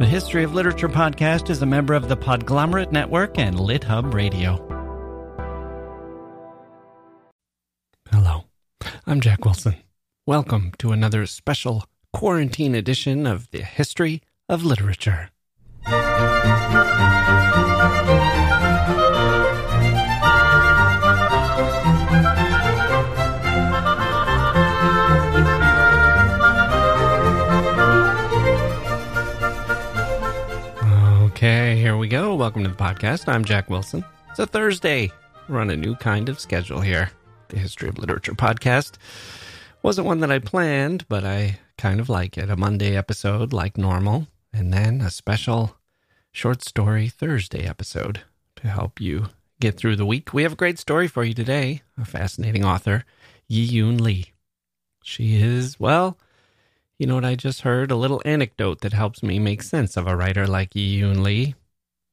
The History of Literature podcast is a member of the Podglomerate Network and LitHub Radio. Hello, I'm Jacke Wilson. Welcome to another special quarantine edition of the History of Literature. Welcome to the podcast. I'm Jacke Wilson. It's a Thursday. We're on a new kind of schedule here. The History of Literature podcast wasn't one that I planned, but I kind of like it. A Monday episode like normal, and then a special short story Thursday episode to help you get through the week. We have a great story for you today. A fascinating author, Yiyun Li. She is, well, you know what I just heard? A little anecdote that helps me make sense of a writer like Yiyun Li.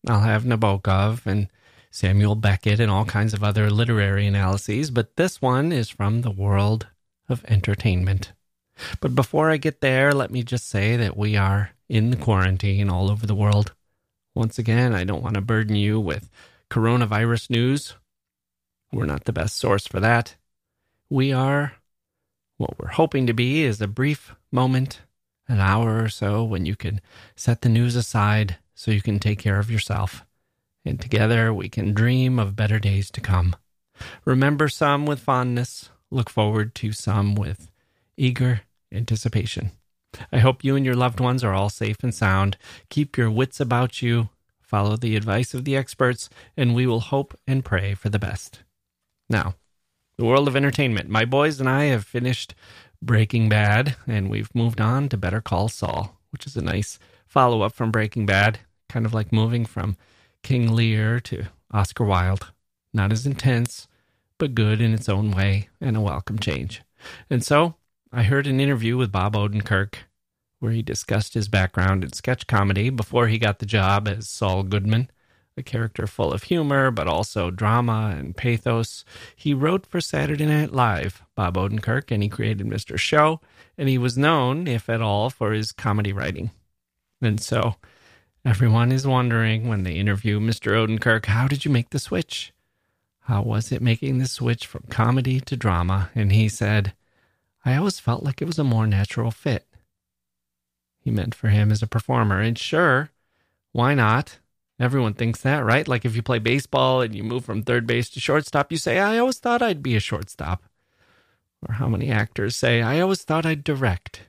I'll have Nabokov and Samuel Beckett and all kinds of other literary analyses, but this one is from the world of entertainment. But before I get there, let me just say that we are in the quarantine all over the world. Once again, I don't want to burden you with coronavirus news. We're not the best source for that. We are what we're hoping to be is a brief moment, an hour or so, when you can set the news aside so you can take care of yourself. And together we can dream of better days to come. Remember some with fondness, look forward to some with eager anticipation. I hope you and your loved ones are all safe and sound. Keep your wits about you, follow the advice of the experts, and we will hope and pray for the best. Now, the world of entertainment. My boys and I have finished Breaking Bad, and we've moved on to Better Call Saul, which is a nice follow up from Breaking Bad, kind of like moving from King Lear to Oscar Wilde. Not as intense, but good in its own way and a welcome change. And so I heard an interview with Bob Odenkirk where he discussed his background in sketch comedy before he got the job as Saul Goodman a character full of humor, but also drama and pathos. He wrote for Saturday Night Live, Bob Odenkirk, and he created Mr. Show, and he was known, if at all, for his comedy writing. And so everyone is wondering when they interview Mr. Odenkirk, how did you make the switch? How was it making the switch from comedy to drama? And he said, I always felt like it was a more natural fit. He meant for him as a performer. And sure, why not? Everyone thinks that, right? Like if you play baseball and you move from third base to shortstop, you say, I always thought I'd be a shortstop. Or how many actors say, I always thought I'd direct.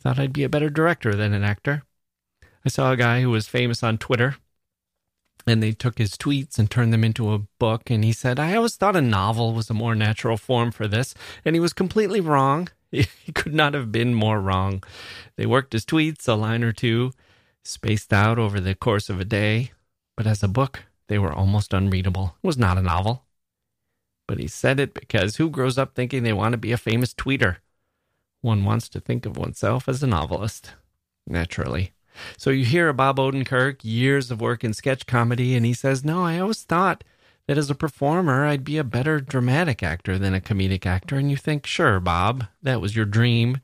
Thought I'd be a better director than an actor. I saw a guy who was famous on Twitter, and they took his tweets and turned them into a book. And he said, I always thought a novel was a more natural form for this. And he was completely wrong. He could not have been more wrong. They worked his tweets a line or two spaced out over the course of a day, but as a book, they were almost unreadable. It was not a novel. But he said it because who grows up thinking they want to be a famous tweeter? One wants to think of oneself as a novelist, naturally. So you hear a Bob Odenkirk, years of work in sketch comedy, and he says, No, I always thought that as a performer, I'd be a better dramatic actor than a comedic actor. And you think, Sure, Bob, that was your dream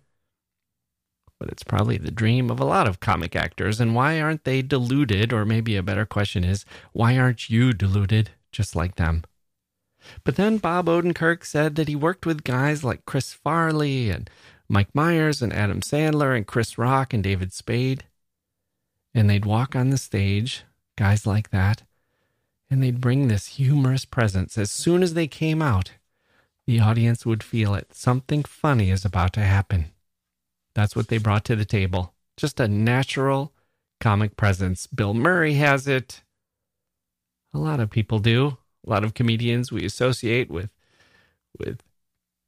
but it's probably the dream of a lot of comic actors. And why aren't they deluded? Or maybe a better question is, why aren't you deluded just like them? But then Bob Odenkirk said that he worked with guys like Chris Farley and Mike Myers and Adam Sandler and Chris Rock and David Spade. And they'd walk on the stage, guys like that, and they'd bring this humorous presence. As soon as they came out, the audience would feel it. Something funny is about to happen. That's what they brought to the table. Just a natural comic presence. Bill Murray has it. A lot of people do. A lot of comedians we associate with with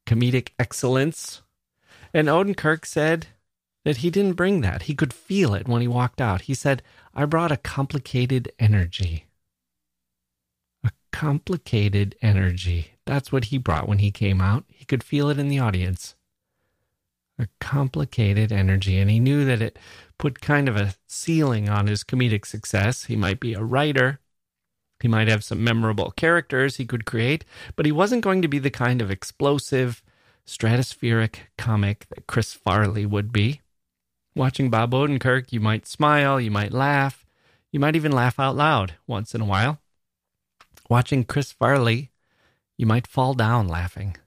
comedic excellence. And Odenkirk said that he didn't bring that. He could feel it when he walked out. He said, I brought a complicated energy. A complicated energy. That's what he brought when he came out. He could feel it in the audience a complicated energy, and he knew that it put kind of a ceiling on his comedic success. He might be a writer, he might have some memorable characters he could create, but he wasn't going to be the kind of explosive, stratospheric comic that Chris Farley would be. Watching Bob Odenkirk, you might smile, you might laugh, you might even laugh out loud once in a while. Watching Chris Farley, you might fall down laughing.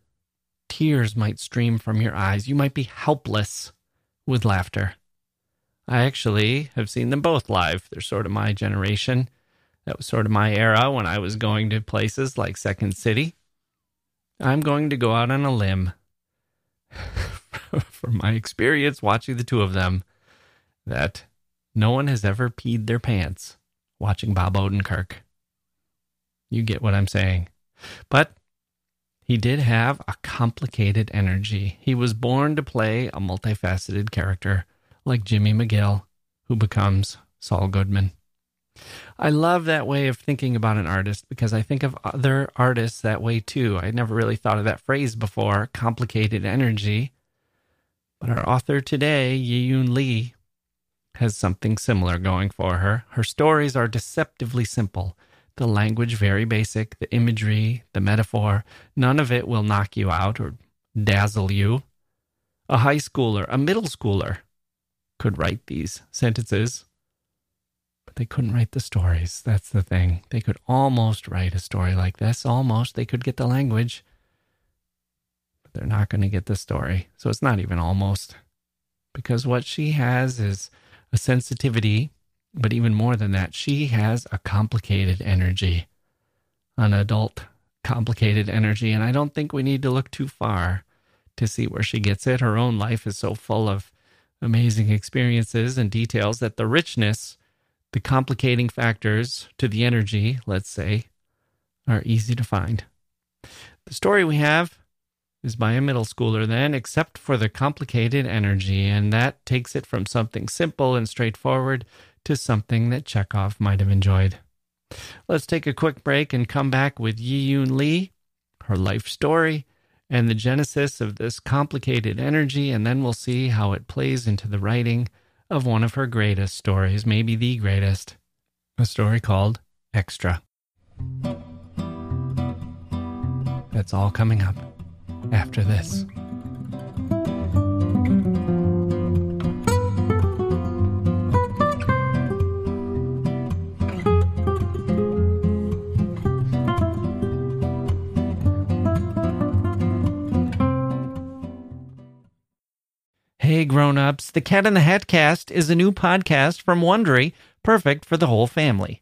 Tears might stream from your eyes. You might be helpless with laughter. I actually have seen them both live. They're sort of my generation. That was sort of my era when I was going to places like Second City. I'm going to go out on a limb from my experience watching the two of them that no one has ever peed their pants watching Bob Odenkirk. You get what I'm saying. But he did have a complicated energy. He was born to play a multifaceted character like Jimmy McGill, who becomes Saul Goodman. I love that way of thinking about an artist because I think of other artists that way too. I never really thought of that phrase before complicated energy. But our author today, Yiyun Li, has something similar going for her. Her stories are deceptively simple, the language very basic, the imagery, the metaphor. None of it will knock you out or dazzle you. A high schooler, a middle schooler could write these sentences but they couldn't write the stories. That's the thing. They could almost write a story like this. Almost. They could get the language, they're not going to get the story. So it's not even almost. Because what she has is a sensitivity, but even more than that, she has a complicated energy, an adult complicated energy. And I don't think we need to look too far to see where she gets it. Her own life is so full of amazing experiences and details that the richness the complicating factors to the energy, let's say, are easy to find. The story we have is by a middle schooler, then, except for the complicated energy, and that takes it from something simple and straightforward to something that Chekhov might have enjoyed. Let's take a quick break and come back with Yiyun Li, her life story, and the genesis of this complicated energy, and then we'll see how it plays into the writing of one of her greatest stories, maybe the greatest, a story called Extra. That's all coming up after this. Hey grown-ups, the Cat in the Hat cast is a new podcast from Wondery, perfect for the whole family.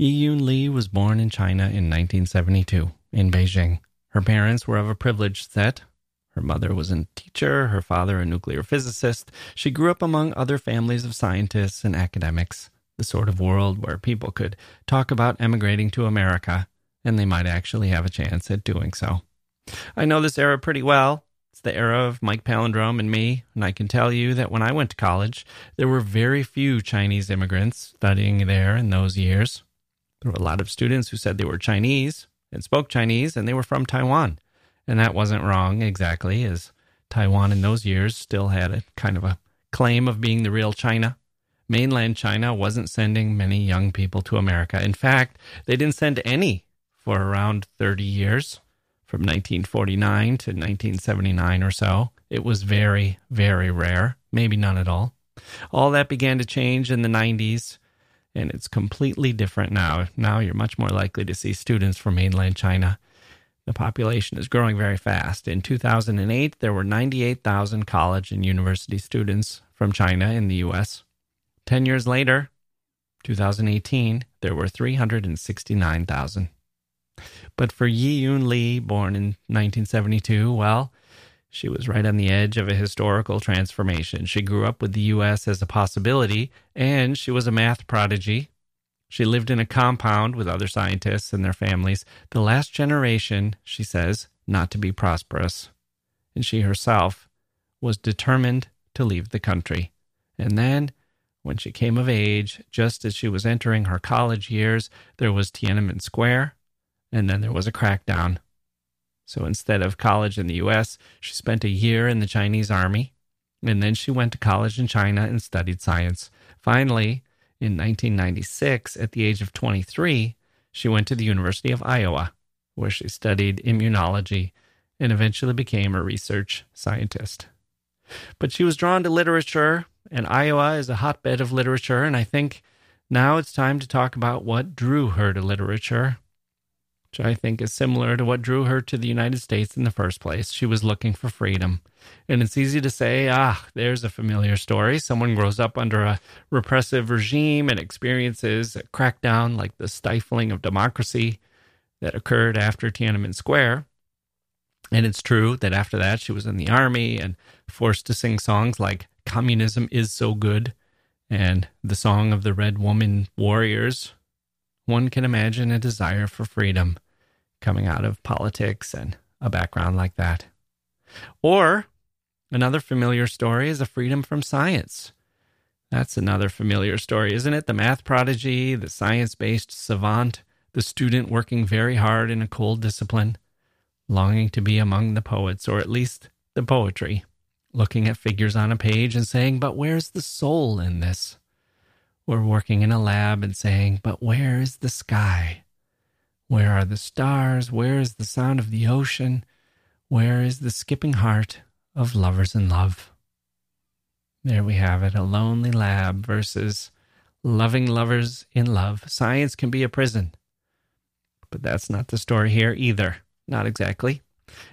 Yiyun Li was born in China in 1972 in Beijing. Her parents were of a privileged set. Her mother was a teacher, her father a nuclear physicist. She grew up among other families of scientists and academics, the sort of world where people could talk about emigrating to America, and they might actually have a chance at doing so. I know this era pretty well. It's the era of Mike Palindrome and me, and I can tell you that when I went to college, there were very few Chinese immigrants studying there in those years. There were a lot of students who said they were Chinese and spoke Chinese and they were from Taiwan. And that wasn't wrong exactly, as Taiwan in those years still had a kind of a claim of being the real China. Mainland China wasn't sending many young people to America. In fact, they didn't send any for around 30 years, from 1949 to 1979 or so. It was very, very rare, maybe none at all. All that began to change in the 90s, and it's completely different now. Now you're much more likely to see students from mainland China. The population is growing very fast. In 2008, there were 98,000 college and university students from China in the U.S. Ten years later, 2018, there were 369,000. But for Yiyun Li, born in 1972, well, she was right on the edge of a historical transformation. She grew up with the U.S. as a possibility, and she was a math prodigy. She lived in a compound with other scientists and their families, the last generation, she says, not to be prosperous. And she herself was determined to leave the country. And then, when she came of age, just as she was entering her college years, there was Tiananmen Square, and then there was a crackdown. So instead of college in the US, she spent a year in the Chinese army, and then she went to college in China and studied science. Finally, in 1996, at the age of 23, she went to the University of Iowa, where she studied immunology and eventually became a research scientist. But she was drawn to literature, and Iowa is a hotbed of literature, and I think now it's time to talk about what drew her to literature which I think is similar to what drew her to the United States in the first place. She was looking for freedom. And it's easy to say, ah, there's a familiar story. Someone grows up under a repressive regime and experiences a crackdown like the stifling of democracy that occurred after Tiananmen Square. And it's true that after that, she was in the army and forced to sing songs like Communism is So Good and the Song of the Red Woman Warriors, one can imagine a desire for freedom coming out of politics and a background like that. Or another familiar story is a freedom from science. That's another familiar story, isn't it? The math prodigy, the science based savant, the student working very hard in a cold discipline, longing to be among the poets, or at least the poetry, looking at figures on a page and saying, But where's the soul in this? We're working in a lab and saying, But where is the sky? Where are the stars? Where is the sound of the ocean? Where is the skipping heart of lovers in love? There we have it a lonely lab versus loving lovers in love. Science can be a prison. But that's not the story here either. Not exactly.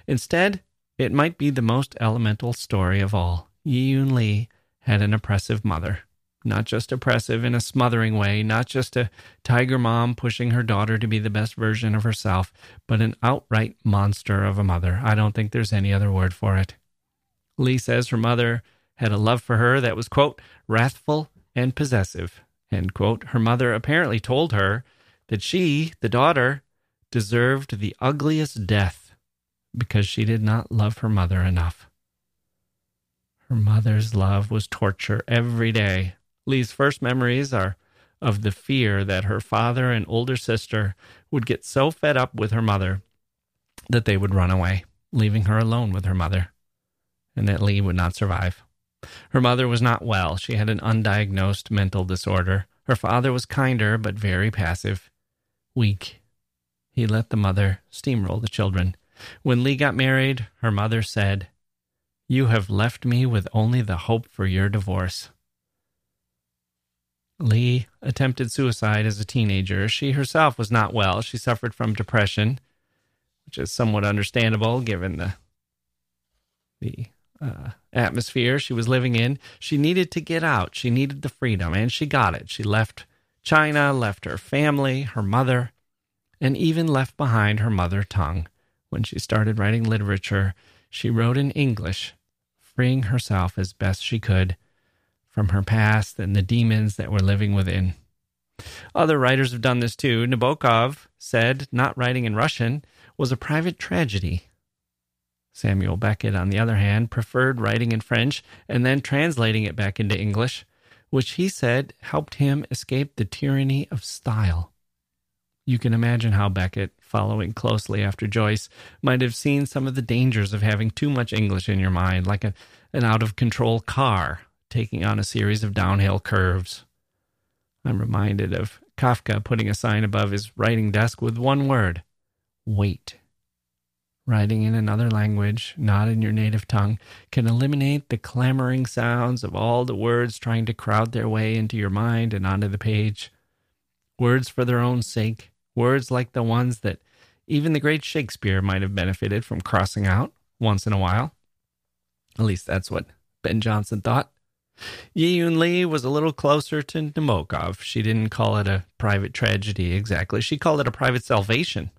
Instead, it might be the most elemental story of all. Yiyun Li had an oppressive mother not just oppressive in a smothering way, not just a tiger mom pushing her daughter to be the best version of herself, but an outright monster of a mother. I don't think there's any other word for it. Li says her mother had a love for her that was, quote, wrathful and possessive, end quote. Her mother apparently told her that she, the daughter, deserved the ugliest death because she did not love her mother enough. Her mother's love was torture every day Li's first memories are of the fear that her father and older sister would get so fed up with her mother that they would run away, leaving her alone with her mother, and that Li would not survive. Her mother was not well. She had an undiagnosed mental disorder. Her father was kinder, but very passive, weak. He let the mother steamroll the children. When Li got married, her mother said, You have left me with only the hope for your divorce. Li attempted suicide as a teenager. She herself was not well. She suffered from depression, which is somewhat understandable given the the uh, atmosphere she was living in. She needed to get out. She needed the freedom, and she got it. She left China, left her family, her mother, and even left behind her mother tongue. When she started writing literature, she wrote in English, freeing herself as best she could from her past and the demons that were living within. Other writers have done this too. Nabokov said not writing in Russian was a private tragedy. Samuel Beckett, on the other hand, preferred writing in French and then translating it back into English, which he said helped him escape the tyranny of style. You can imagine how Beckett, following closely after Joyce, might have seen some of the dangers of having too much English in your mind, like a, an out of control car taking on a series of downhill curves. I'm reminded of Kafka putting a sign above his writing desk with one word wait. Writing in another language, not in your native tongue, can eliminate the clamoring sounds of all the words trying to crowd their way into your mind and onto the page. Words for their own sake, words like the ones that even the great Shakespeare might have benefited from crossing out once in a while. At least that's what Ben Jonson thought. Yiyun Li was a little closer to Nabokov. She didn't call it a private tragedy exactly. She called it a private salvation.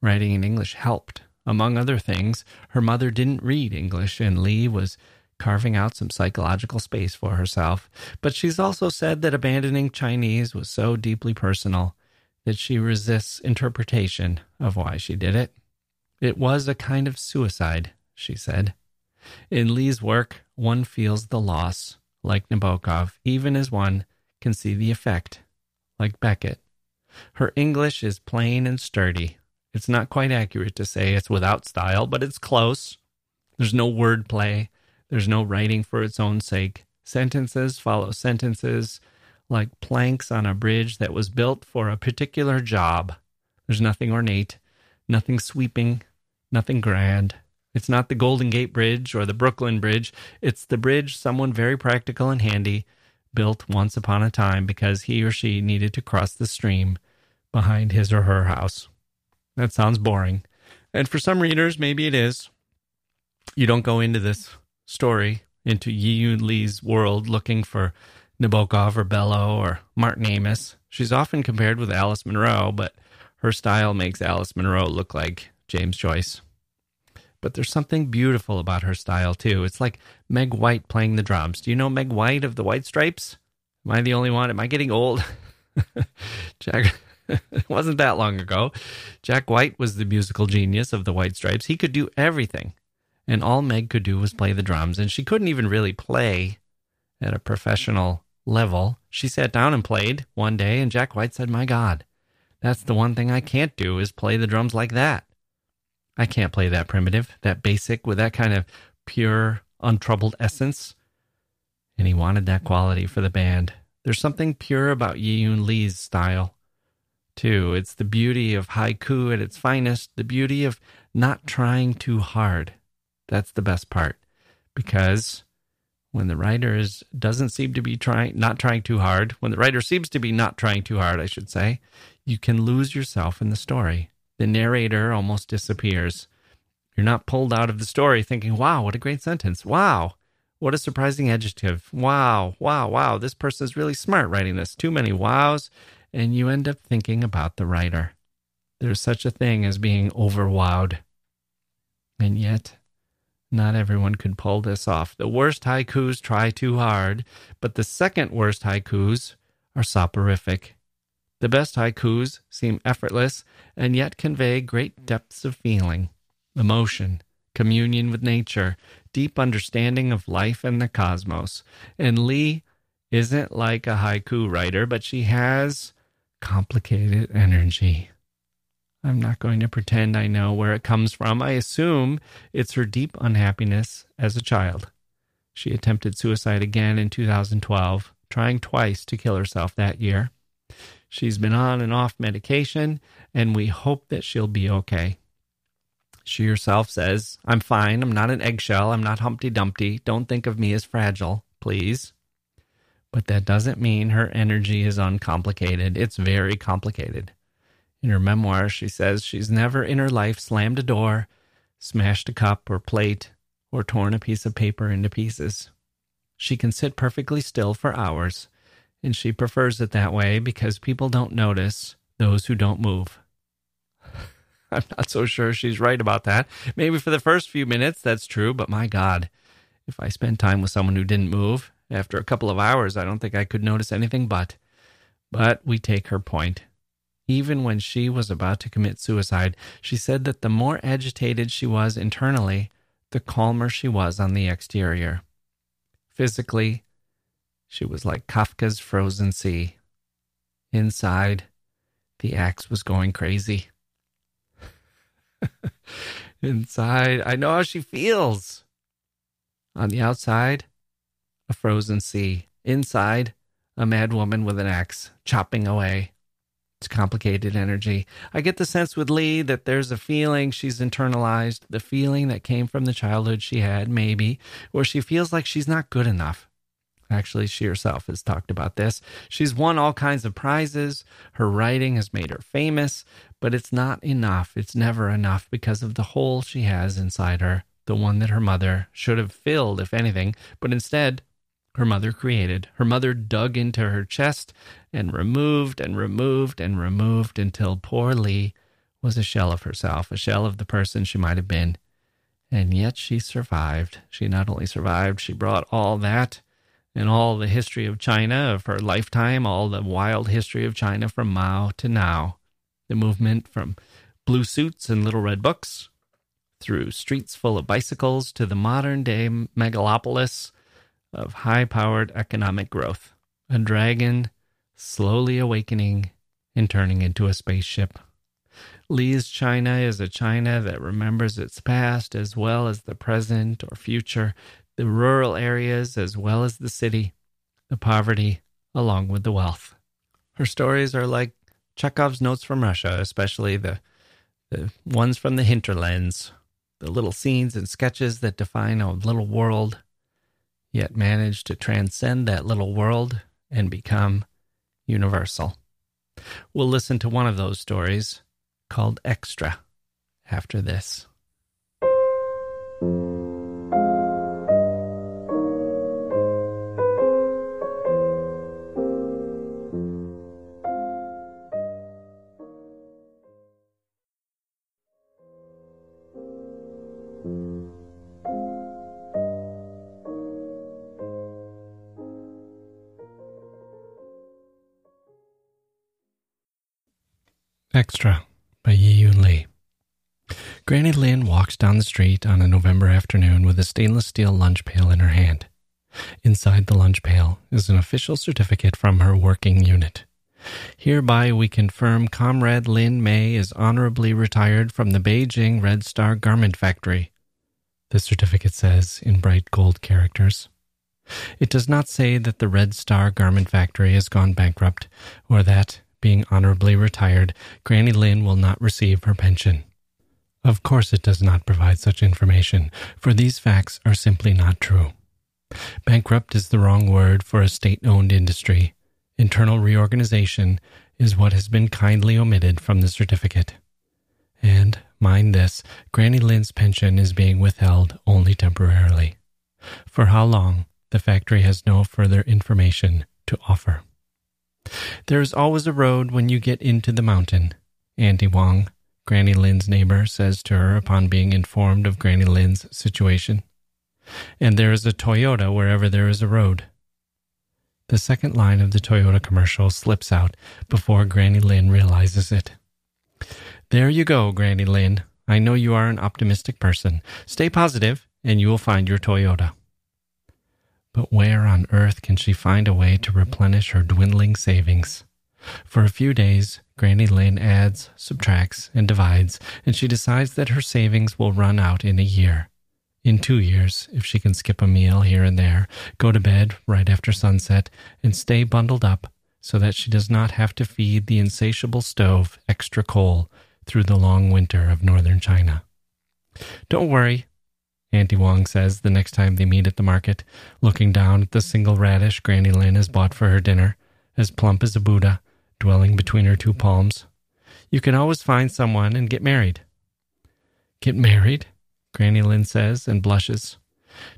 Writing in English helped. Among other things, her mother didn't read English, and Li was carving out some psychological space for herself. But she's also said that abandoning Chinese was so deeply personal that she resists interpretation of why she did it. It was a kind of suicide, she said. In Li's work, one feels the loss, like Nabokov, even as one can see the effect, like Beckett. Her English is plain and sturdy, it's not quite accurate to say it's without style, but it's close. There's no wordplay. There's no writing for its own sake. Sentences follow sentences like planks on a bridge that was built for a particular job. There's nothing ornate, nothing sweeping, nothing grand. It's not the Golden Gate Bridge or the Brooklyn Bridge. It's the bridge someone very practical and handy built once upon a time because he or she needed to cross the stream behind his or her house. That sounds boring. And for some readers, maybe it is. You don't go into this story, into Yiyun Li's world, looking for Nabokov or Bellow or Martin Amis. She's often compared with Alice Munro, but her style makes Alice Munro look like James Joyce. But there's something beautiful about her style, too. It's like Meg White playing the drums. Do you know Meg White of the White Stripes? Am I the only one? Am I getting old? Jack, it wasn't that long ago. Jack White was the musical genius of the White Stripes. He could do everything. And all Meg could do was play the drums. And she couldn't even really play at a professional level. She sat down and played one day, and Jack White said, My God, that's the one thing I can't do is play the drums like that. I can't play that primitive, that basic, with that kind of pure, untroubled essence. And he wanted that quality for the band. There's something pure about Yiyun Li's style too. It's the beauty of haiku at its finest, the beauty of not trying too hard. That's the best part. Because when the writer is doesn't seem to be trying not trying too hard, when the writer seems to be not trying too hard, I should say, you can lose yourself in the story. The narrator almost disappears. You're not pulled out of the story thinking, wow, what a great sentence. Wow, what a surprising adjective. Wow, wow, wow. This person is really smart writing this. Too many wows and you end up thinking about the writer. There's such a thing as being overwowed. And yet, not everyone could pull this off. The worst haikus try too hard, but the second worst haikus are soporific. The best haikus seem effortless and yet convey great depths of feeling, emotion, communion with nature, deep understanding of life and the cosmos. And Li isn't like a haiku writer, but she has complicated energy. I'm not going to pretend I know where it comes from. I assume it's her deep unhappiness as a child. She attempted suicide again in 2012, trying twice to kill herself that year. She's been on and off medication, and we hope that she'll be okay. She herself says, I'm fine. I'm not an eggshell. I'm not Humpty Dumpty. Don't think of me as fragile, please. But that doesn't mean her energy is uncomplicated. It's very complicated. In her memoir, she says she's never in her life slammed a door, smashed a cup or plate, or torn a piece of paper into pieces. She can sit perfectly still for hours, and she prefers it that way because people don't notice those who don't move. I'm not so sure she's right about that. Maybe for the first few minutes that's true, but my God, if I spend time with someone who didn't move, after a couple of hours, I don't think I could notice anything but. But we take her point. Even when she was about to commit suicide, she said that the more agitated she was internally, the calmer she was on the exterior. Physically, she was like Kafka's frozen sea. Inside, the axe was going crazy. Inside, I know how she feels. On the outside, a frozen sea. Inside, a mad woman with an axe chopping away. It's complicated energy. I get the sense with Li that there's a feeling she's internalized, the feeling that came from the childhood she had, maybe, where she feels like she's not good enough. Actually, she herself has talked about this. She's won all kinds of prizes. Her writing has made her famous, but it's not enough. It's never enough because of the hole she has inside her, the one that her mother should have filled, if anything, but instead, her mother created. Her mother dug into her chest and removed and removed and removed until poor Li was a shell of herself, a shell of the person she might have been. And yet she survived. She not only survived, she brought all that and all the history of China of her lifetime, all the wild history of China from Mao to now. The movement from blue suits and little red books through streets full of bicycles to the modern day megalopolis of high powered economic growth. A dragon slowly awakening and turning into a spaceship. Li's China is a China that remembers its past as well as the present or future, the rural areas as well as the city, the poverty along with the wealth. Her stories are like Chekhov's notes from Russia, especially the, the ones from the hinterlands, the little scenes and sketches that define a little world, yet manage to transcend that little world and become universal. We'll listen to one of those stories called Extra after this. Down the street on a November afternoon with a stainless steel lunch pail in her hand. Inside the lunch pail is an official certificate from her working unit. Hereby we confirm Comrade Lin Mei is honorably retired from the Beijing Red Star Garment Factory. The certificate says in bright gold characters. It does not say that the Red Star Garment Factory has gone bankrupt or that, being honorably retired, Granny Lin will not receive her pension. Of course, it does not provide such information, for these facts are simply not true. Bankrupt is the wrong word for a state owned industry. Internal reorganization is what has been kindly omitted from the certificate. And, mind this, Granny Lin's pension is being withheld only temporarily. For how long, the factory has no further information to offer. There is always a road when you get into the mountain, Auntie Wong, Granny Lin's neighbor, says to her upon being informed of Granny Lin's situation. And there is a Toyota wherever there is a road. The second line of the Toyota commercial slips out before Granny Lin realizes it. There you go, Granny Lin. I know you are an optimistic person. Stay positive, and you will find your Toyota. But where on earth can she find a way to replenish her dwindling savings? For a few days, Granny Lin adds, subtracts, and divides, and she decides that her savings will run out in a year. In two years, if she can skip a meal here and there, go to bed right after sunset, and stay bundled up so that she does not have to feed the insatiable stove extra coal through the long winter of northern China. Don't worry, Auntie Wong says the next time they meet at the market, looking down at the single radish Granny Lin has bought for her dinner, as plump as a Buddha, dwelling between her two palms. You can always find someone and get married. Get married? Granny Lin says and blushes.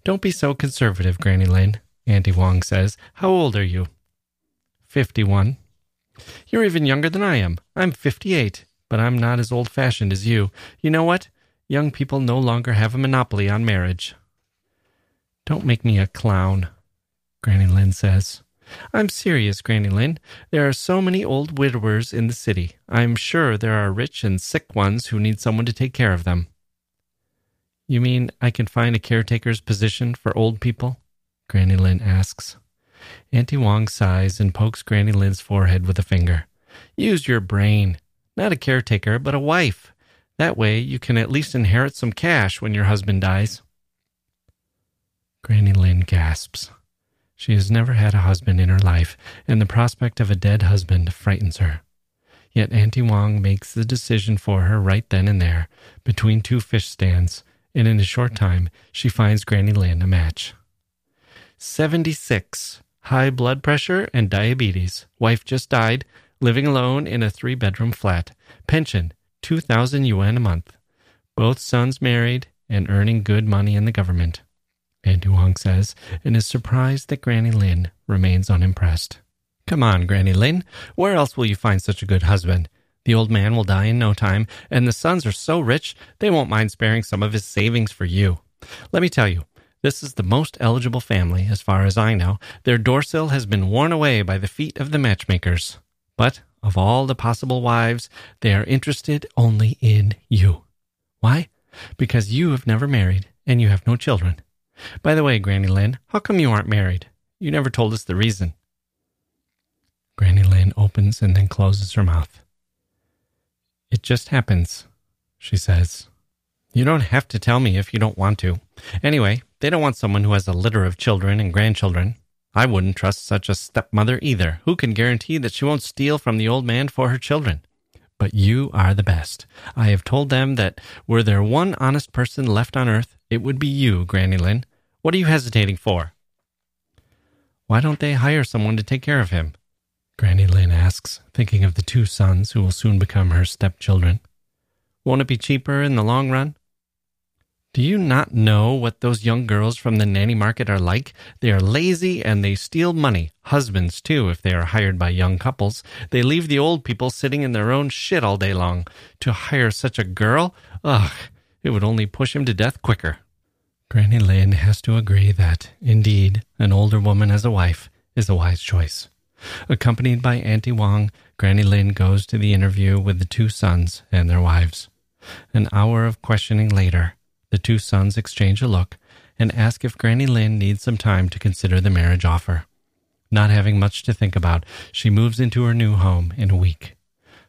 Don't be so conservative, Granny Lin, Auntie Wong says. How old are you? Fifty one. You're even younger than I am. I'm fifty eight, but I'm not as old fashioned as you. You know what? Young people no longer have a monopoly on marriage. Don't make me a clown, Granny Lin says. I'm serious, Granny Lin. There are so many old widowers in the city. I'm sure there are rich and sick ones who need someone to take care of them. You mean I can find a caretaker's position for old people? Granny Lin asks. Auntie Wong sighs and pokes Granny Lin's forehead with a finger. Use your brain. Not a caretaker, but a wife. That way, you can at least inherit some cash when your husband dies. Granny Lin gasps. She has never had a husband in her life, and the prospect of a dead husband frightens her. Yet Auntie Wong makes the decision for her right then and there, between two fish stands, and in a short time she finds Granny Lin a match. 76. High blood pressure and diabetes. Wife just died. Living alone in a three bedroom flat. Pension 2,000 yuan a month. Both sons married and earning good money in the government. Auntie Wong says, and is surprised that Granny Lin remains unimpressed. Come on, Granny Lin. Where else will you find such a good husband? The old man will die in no time, and the sons are so rich they won't mind sparing some of his savings for you. Let me tell you, this is the most eligible family, as far as I know. Their doorsill has been worn away by the feet of the matchmakers. But of all the possible wives, they are interested only in you. Why? Because you have never married and you have no children. By the way, Granny Lin, how come you aren't married? You never told us the reason. Granny Lin opens and then closes her mouth. It just happens, she says. You don't have to tell me if you don't want to. Anyway, they don't want someone who has a litter of children and grandchildren. I wouldn't trust such a stepmother either. Who can guarantee that she won't steal from the old man for her children? But you are the best. I have told them that were there one honest person left on earth, it would be you, Granny Lin. What are you hesitating for? Why don't they hire someone to take care of him? Granny Lin asks, thinking of the two sons who will soon become her stepchildren. Won't it be cheaper in the long run? Do you not know what those young girls from the nanny market are like? They are lazy and they steal money. Husbands, too, if they are hired by young couples. They leave the old people sitting in their own shit all day long. To hire such a girl? Ugh, it would only push him to death quicker. Granny Lin has to agree that, indeed, an older woman as a wife is a wise choice. Accompanied by Auntie Wong, Granny Lin goes to the interview with the two sons and their wives. An hour of questioning later, the two sons exchange a look and ask if Granny Lin needs some time to consider the marriage offer. Not having much to think about, she moves into her new home in a week.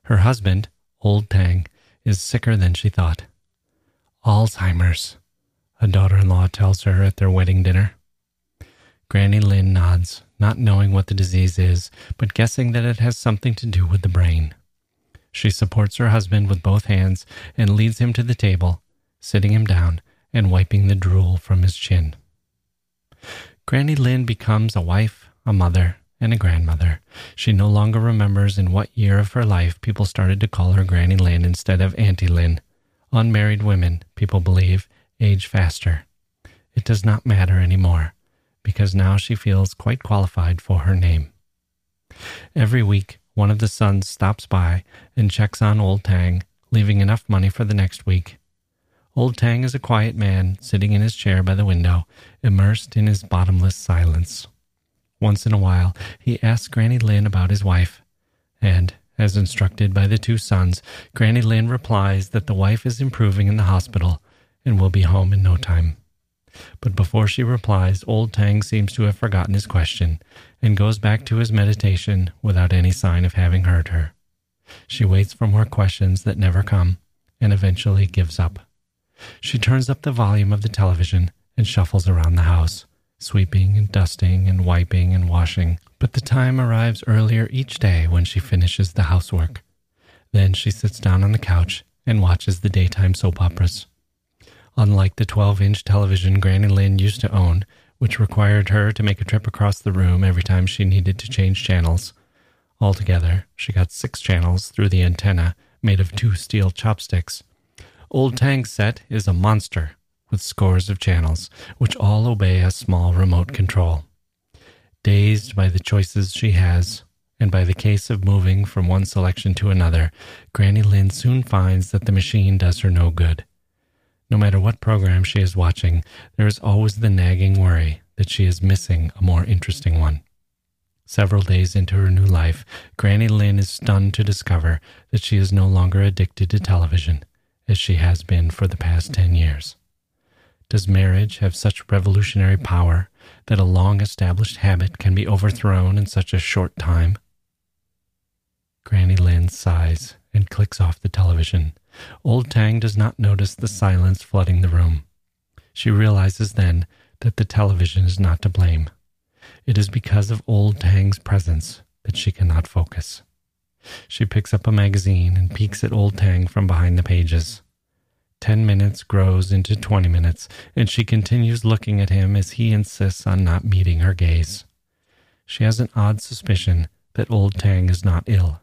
Her husband, Old Tang, is sicker than she thought. Alzheimer's, a daughter in law tells her at their wedding dinner. Granny Lin nods, not knowing what the disease is, but guessing that it has something to do with the brain. She supports her husband with both hands and leads him to the table sitting him down and wiping the drool from his chin. Granny Lin becomes a wife, a mother, and a grandmother. She no longer remembers in what year of her life people started to call her Granny Lin instead of Auntie Lin. Unmarried women, people believe, age faster. It does not matter anymore, because now she feels quite qualified for her name. Every week, one of the sons stops by and checks on Old Tang, leaving enough money for the next week. Old Tang is a quiet man sitting in his chair by the window, immersed in his bottomless silence. Once in a while, he asks Granny Lin about his wife, and, as instructed by the two sons, Granny Lin replies that the wife is improving in the hospital and will be home in no time. But before she replies, Old Tang seems to have forgotten his question and goes back to his meditation without any sign of having heard her. She waits for more questions that never come and eventually gives up. She turns up the volume of the television and shuffles around the house, sweeping and dusting and wiping and washing. But the time arrives earlier each day when she finishes the housework. Then she sits down on the couch and watches the daytime soap operas. Unlike the 12 inch television Granny Lin used to own, which required her to make a trip across the room every time she needed to change channels, altogether she got six channels through the antenna made of two steel chopsticks Old Tang's set is a monster with scores of channels, which all obey a small remote control. Dazed by the choices she has, and by the case of moving from one selection to another, Granny Lin soon finds that the machine does her no good. No matter what program she is watching, there is always the nagging worry that she is missing a more interesting one. Several days into her new life, Granny Lin is stunned to discover that she is no longer addicted to television as she has been for the past 10 years? Does marriage have such revolutionary power that a long established habit can be overthrown in such a short time? Granny Lin sighs and clicks off the television. Old Tang does not notice the silence flooding the room. She realizes then that the television is not to blame. it is because of old Tang's presence that she cannot focus. She picks up a magazine and peeks at old Tang from behind the pages. Ten minutes grows into twenty minutes, and she continues looking at him as he insists on not meeting her gaze. She has an odd suspicion that old Tang is not ill.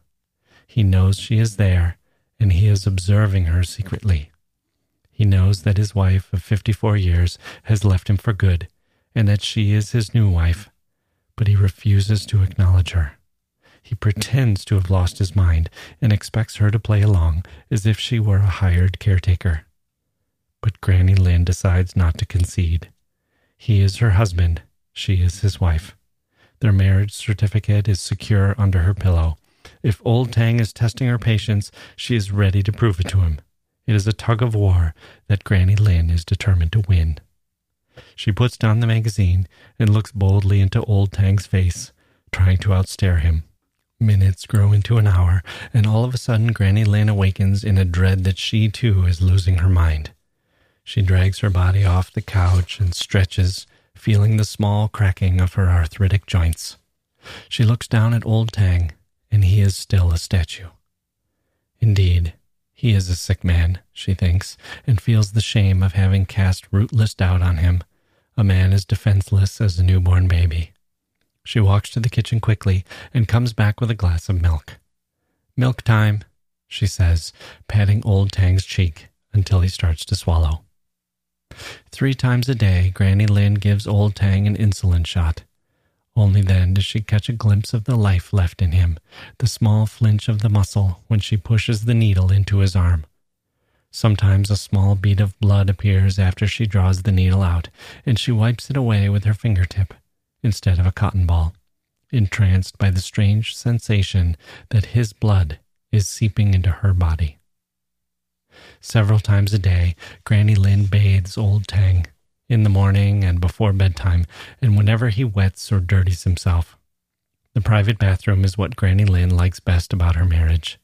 He knows she is there, and he is observing her secretly. He knows that his wife of 54 years has left him for good, and that she is his new wife, but he refuses to acknowledge her. He pretends to have lost his mind and expects her to play along as if she were a hired caretaker. But Granny Lin decides not to concede. He is her husband, she is his wife. Their marriage certificate is secure under her pillow. If old Tang is testing her patience, she is ready to prove it to him. It is a tug of war that Granny Lin is determined to win. She puts down the magazine and looks boldly into old Tang's face, trying to outstare him. Minutes grow into an hour, and all of a sudden Granny Lin awakens in a dread that she too is losing her mind. She drags her body off the couch and stretches, feeling the small cracking of her arthritic joints. She looks down at old Tang, and he is still a statue. Indeed, he is a sick man, she thinks, and feels the shame of having cast rootless doubt on him, a man as defenseless as a newborn baby. She walks to the kitchen quickly and comes back with a glass of milk. Milk time, she says, patting old Tang's cheek until he starts to swallow. Three times a day, Granny Lin gives old Tang an insulin shot. Only then does she catch a glimpse of the life left in him, the small flinch of the muscle when she pushes the needle into his arm. Sometimes a small bead of blood appears after she draws the needle out, and she wipes it away with her fingertip instead of a cotton ball, entranced by the strange sensation that his blood is seeping into her body. Several times a day, Granny Lin bathes old Tang in the morning and before bedtime, and whenever he wets or dirties himself. The private bathroom is what Granny Lin likes best about her marriage.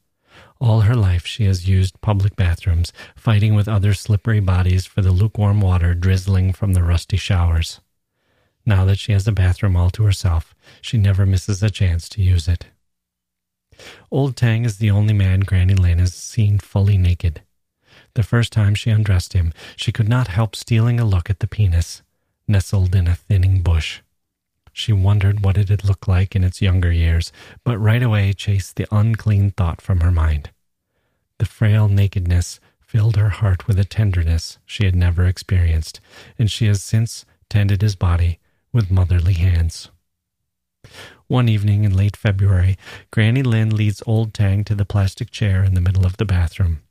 All her life she has used public bathrooms, fighting with other slippery bodies for the lukewarm water drizzling from the rusty showers. Now that she has the bathroom all to herself, she never misses a chance to use it. Old Tang is the only man Granny Lin has seen fully naked. The first time she undressed him, she could not help stealing a look at the penis, nestled in a thinning bush. She wondered what it had looked like in its younger years, but right away chased the unclean thought from her mind. The frail nakedness filled her heart with a tenderness she had never experienced, and she has since tended his body with motherly hands. One evening in late February, Granny Lin leads old Tang to the plastic chair in the middle of the bathroom.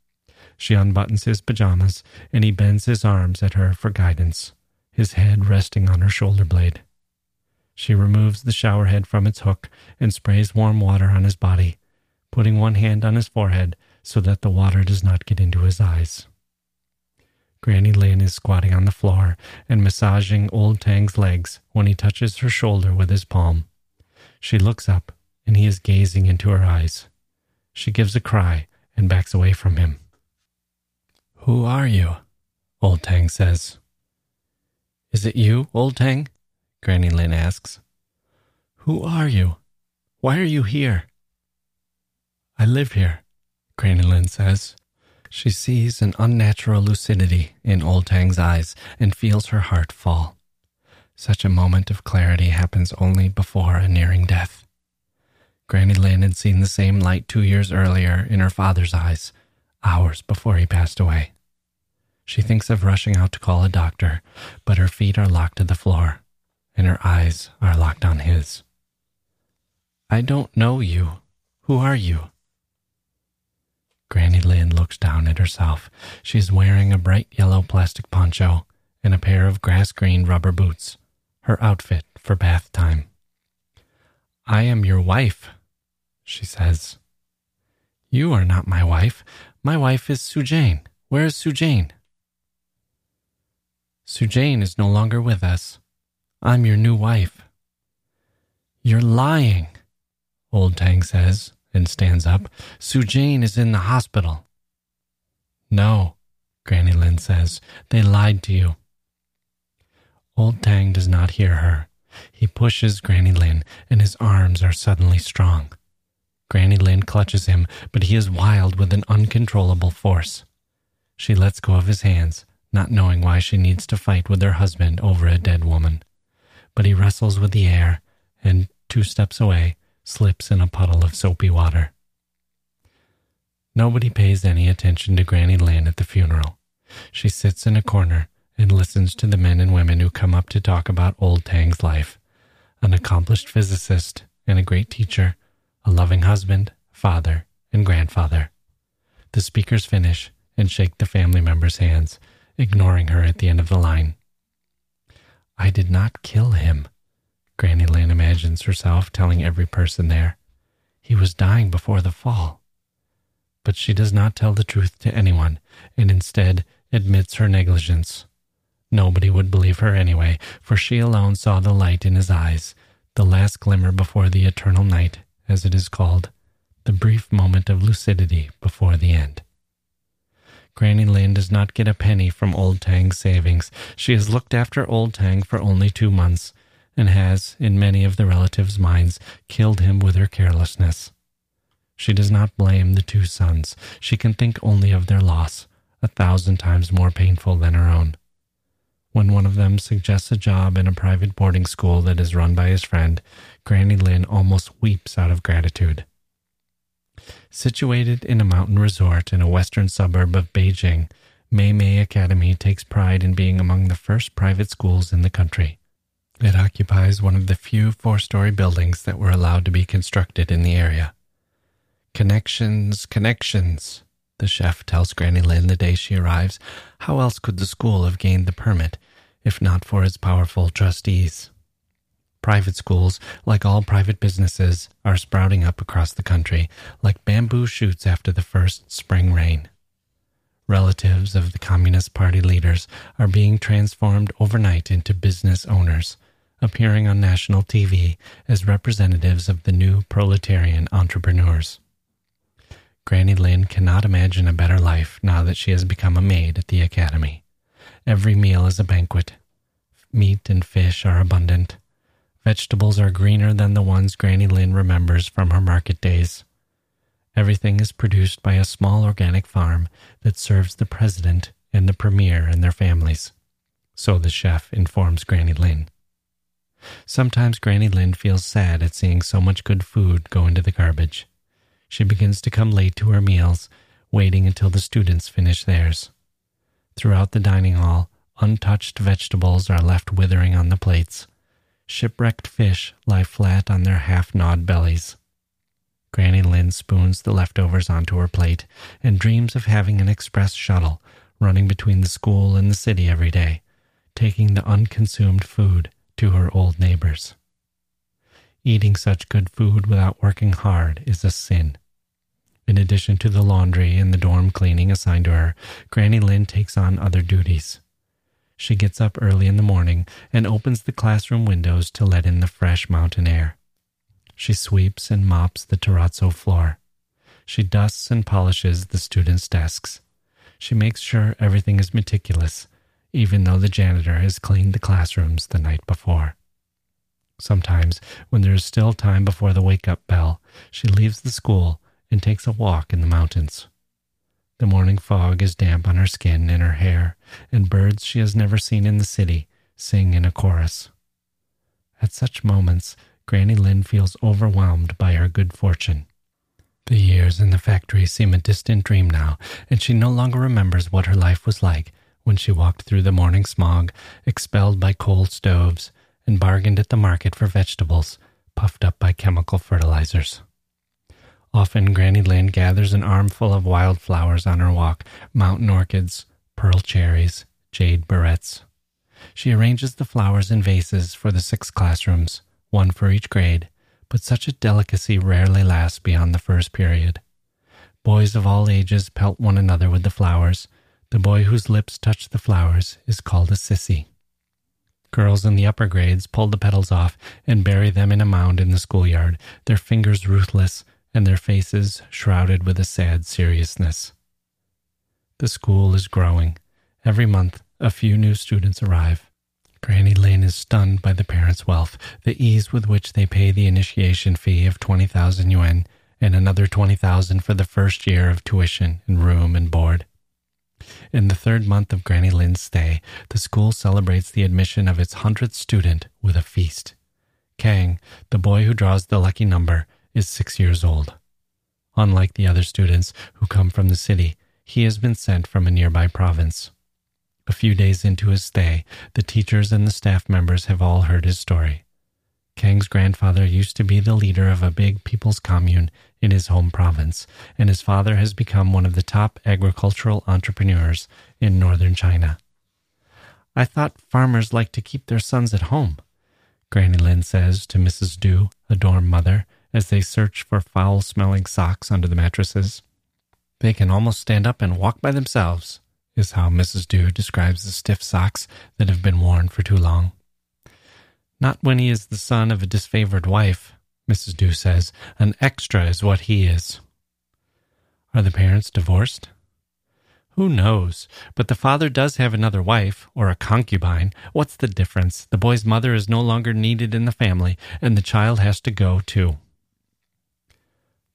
She unbuttons his pajamas, and he bends his arms at her for guidance, his head resting on her shoulder blade. She removes the shower head from its hook and sprays warm water on his body, putting one hand on his forehead so that the water does not get into his eyes. Granny Lin is squatting on the floor and massaging old Tang's legs when he touches her shoulder with his palm. She looks up and he is gazing into her eyes. She gives a cry and backs away from him. Who are you? Old Tang says. Is it you, Old Tang? Granny Lin asks. Who are you? Why are you here? I live here, Granny Lin says. She sees an unnatural lucidity in Old Tang's eyes and feels her heart fall. Such a moment of clarity happens only before a nearing death. Granny Lin had seen the same light two years earlier in her father's eyes, hours before he passed away. She thinks of rushing out to call a doctor, but her feet are locked to the floor, and her eyes are locked on his. I don't know you. Who are you? Granny Lin looks down at herself. She is wearing a bright yellow plastic poncho and a pair of grass green rubber boots, her outfit for bath time. I am your wife, she says. You are not my wife. My wife is Sujane. Where is Sujane? Sujane is no longer with us. I'm your new wife. You're lying, Old Tang says and stands up. Sujane is in the hospital. No, Granny Lin says. They lied to you. Old Tang does not hear her. He pushes Granny Lin, and his arms are suddenly strong. Granny Lin clutches him, but he is wild with an uncontrollable force. She lets go of his hands, not knowing why she needs to fight with her husband over a dead woman. But he wrestles with the air and, two steps away, slips in a puddle of soapy water. Nobody pays any attention to Granny Lin at the funeral. She sits in a corner and listens to the men and women who come up to talk about Old Tang's life an accomplished physicist and a great teacher, a loving husband, father, and grandfather. The speakers finish and shake the family members' hands, ignoring her at the end of the line. I did not kill him, Granny Lin imagines herself telling every person there. He was dying before the fall. But she does not tell the truth to anyone, and instead admits her negligence. Nobody would believe her anyway, for she alone saw the light in his eyes, the last glimmer before the eternal night, as it is called, the brief moment of lucidity before the end. Granny Lin does not get a penny from Old Tang's savings. She has looked after Old Tang for only two months, and has, in many of the relatives' minds, killed him with her carelessness. She does not blame the two sons. She can think only of their loss, a thousand times more painful than her own. When one of them suggests a job in a private boarding school that is run by his friend, Granny Lin almost weeps out of gratitude. Situated in a mountain resort in a western suburb of Beijing, Mei Mei Academy takes pride in being among the first private schools in the country. It occupies one of the few four story buildings that were allowed to be constructed in the area. Connections, connections, the chef tells Granny Lin the day she arrives. How else could the school have gained the permit, if not for its powerful trustees? Private schools, like all private businesses, are sprouting up across the country like bamboo shoots after the first spring rain. Relatives of the Communist Party leaders are being transformed overnight into business owners, appearing on national TV as representatives of the new proletarian entrepreneurs. Granny Lin cannot imagine a better life now that she has become a maid at the academy. Every meal is a banquet. Meat and fish are abundant. Vegetables are greener than the ones Granny Lin remembers from her market days. Everything is produced by a small organic farm that serves the president and the premier and their families. So the chef informs Granny Lin. Sometimes Granny Lin feels sad at seeing so much good food go into the garbage she begins to come late to her meals, waiting until the students finish theirs. Throughout the dining hall, untouched vegetables are left withering on the plates. Shipwrecked fish lie flat on their half gnawed bellies. Granny Lin spoons the leftovers onto her plate and dreams of having an express shuttle running between the school and the city every day, taking the unconsumed food to her old neighbors. Eating such good food without working hard is a sin. In addition to the laundry and the dorm cleaning assigned to her, Granny Lin takes on other duties. She gets up early in the morning and opens the classroom windows to let in the fresh mountain air. She sweeps and mops the terrazzo floor. She dusts and polishes the students' desks. She makes sure everything is meticulous, even though the janitor has cleaned the classrooms the night before. Sometimes, when there is still time before the wake up bell, she leaves the school and takes a walk in the mountains. The morning fog is damp on her skin and her hair, and birds she has never seen in the city sing in a chorus. At such moments, Granny Lin feels overwhelmed by her good fortune. The years in the factory seem a distant dream now, and she no longer remembers what her life was like when she walked through the morning smog, expelled by coal stoves, and bargained at the market for vegetables puffed up by chemical fertilizers. Often Granny Lin gathers an armful of wildflowers on her walk mountain orchids, pearl cherries, jade barrettes. She arranges the flowers in vases for the six classrooms, one for each grade, but such a delicacy rarely lasts beyond the first period. Boys of all ages pelt one another with the flowers. The boy whose lips touch the flowers is called a sissy. Girls in the upper grades pull the petals off and bury them in a mound in the schoolyard, their fingers ruthless and their faces shrouded with a sad seriousness. The school is growing. Every month, a few new students arrive. Granny Lin is stunned by the parents' wealth, the ease with which they pay the initiation fee of 20,000 yuan and another 20,000 for the first year of tuition and room and board. In the third month of Granny Lin's stay, the school celebrates the admission of its hundredth student with a feast. Kang, the boy who draws the lucky number, is six years old. Unlike the other students who come from the city, he has been sent from a nearby province. A few days into his stay, the teachers and the staff members have all heard his story. Kang's grandfather used to be the leader of a big people's commune in his home province, and his father has become one of the top agricultural entrepreneurs in northern China. I thought farmers like to keep their sons at home, Granny Lin says to Mrs. Du, a dorm mother, as they search for foul smelling socks under the mattresses. They can almost stand up and walk by themselves, is how Mrs. Du describes the stiff socks that have been worn for too long. Not when he is the son of a disfavored wife, Mrs. Du says. An extra is what he is. Are the parents divorced? Who knows? But the father does have another wife, or a concubine. What's the difference? The boy's mother is no longer needed in the family, and the child has to go too.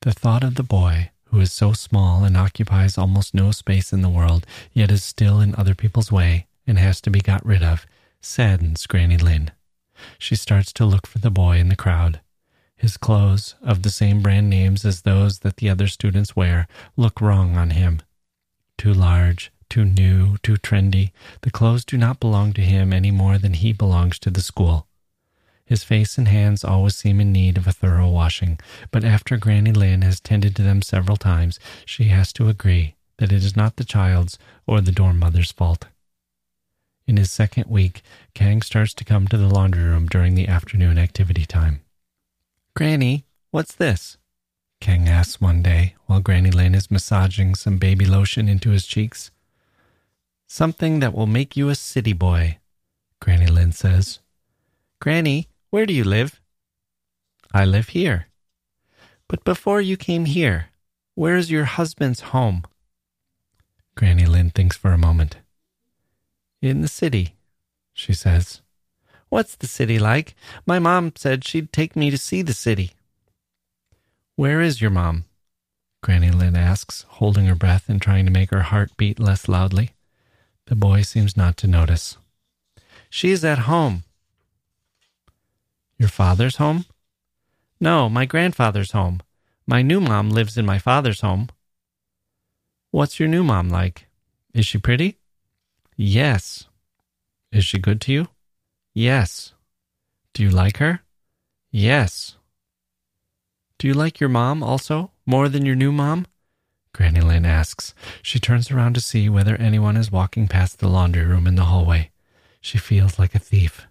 The thought of the boy, who is so small and occupies almost no space in the world, yet is still in other people's way and has to be got rid of, saddens Granny Lin. She starts to look for the boy in the crowd. His clothes, of the same brand names as those that the other students wear, look wrong on him. Too large, too new, too trendy. The clothes do not belong to him any more than he belongs to the school. His face and hands always seem in need of a thorough washing, but after Granny Lin has tended to them several times, she has to agree that it is not the child's or the dorm mother's fault. In his second week, Kang starts to come to the laundry room during the afternoon activity time. Granny, what's this? Kang asks one day while Granny Lin is massaging some baby lotion into his cheeks. Something that will make you a city boy, Granny Lin says. Granny, where do you live? I live here. But before you came here, where is your husband's home? Granny Lin thinks for a moment. In the city, she says. What's the city like? My mom said she'd take me to see the city. Where is your mom? Granny Lin asks, holding her breath and trying to make her heart beat less loudly. The boy seems not to notice. She's at home, your father's home? No, my grandfather's home. My new mom lives in my father's home. What's your new mom like? Is she pretty? Yes. Is she good to you? Yes. Do you like her? Yes. Do you like your mom also, more than your new mom? Granny Lin asks. She turns around to see whether anyone is walking past the laundry room in the hallway. She feels like a thief.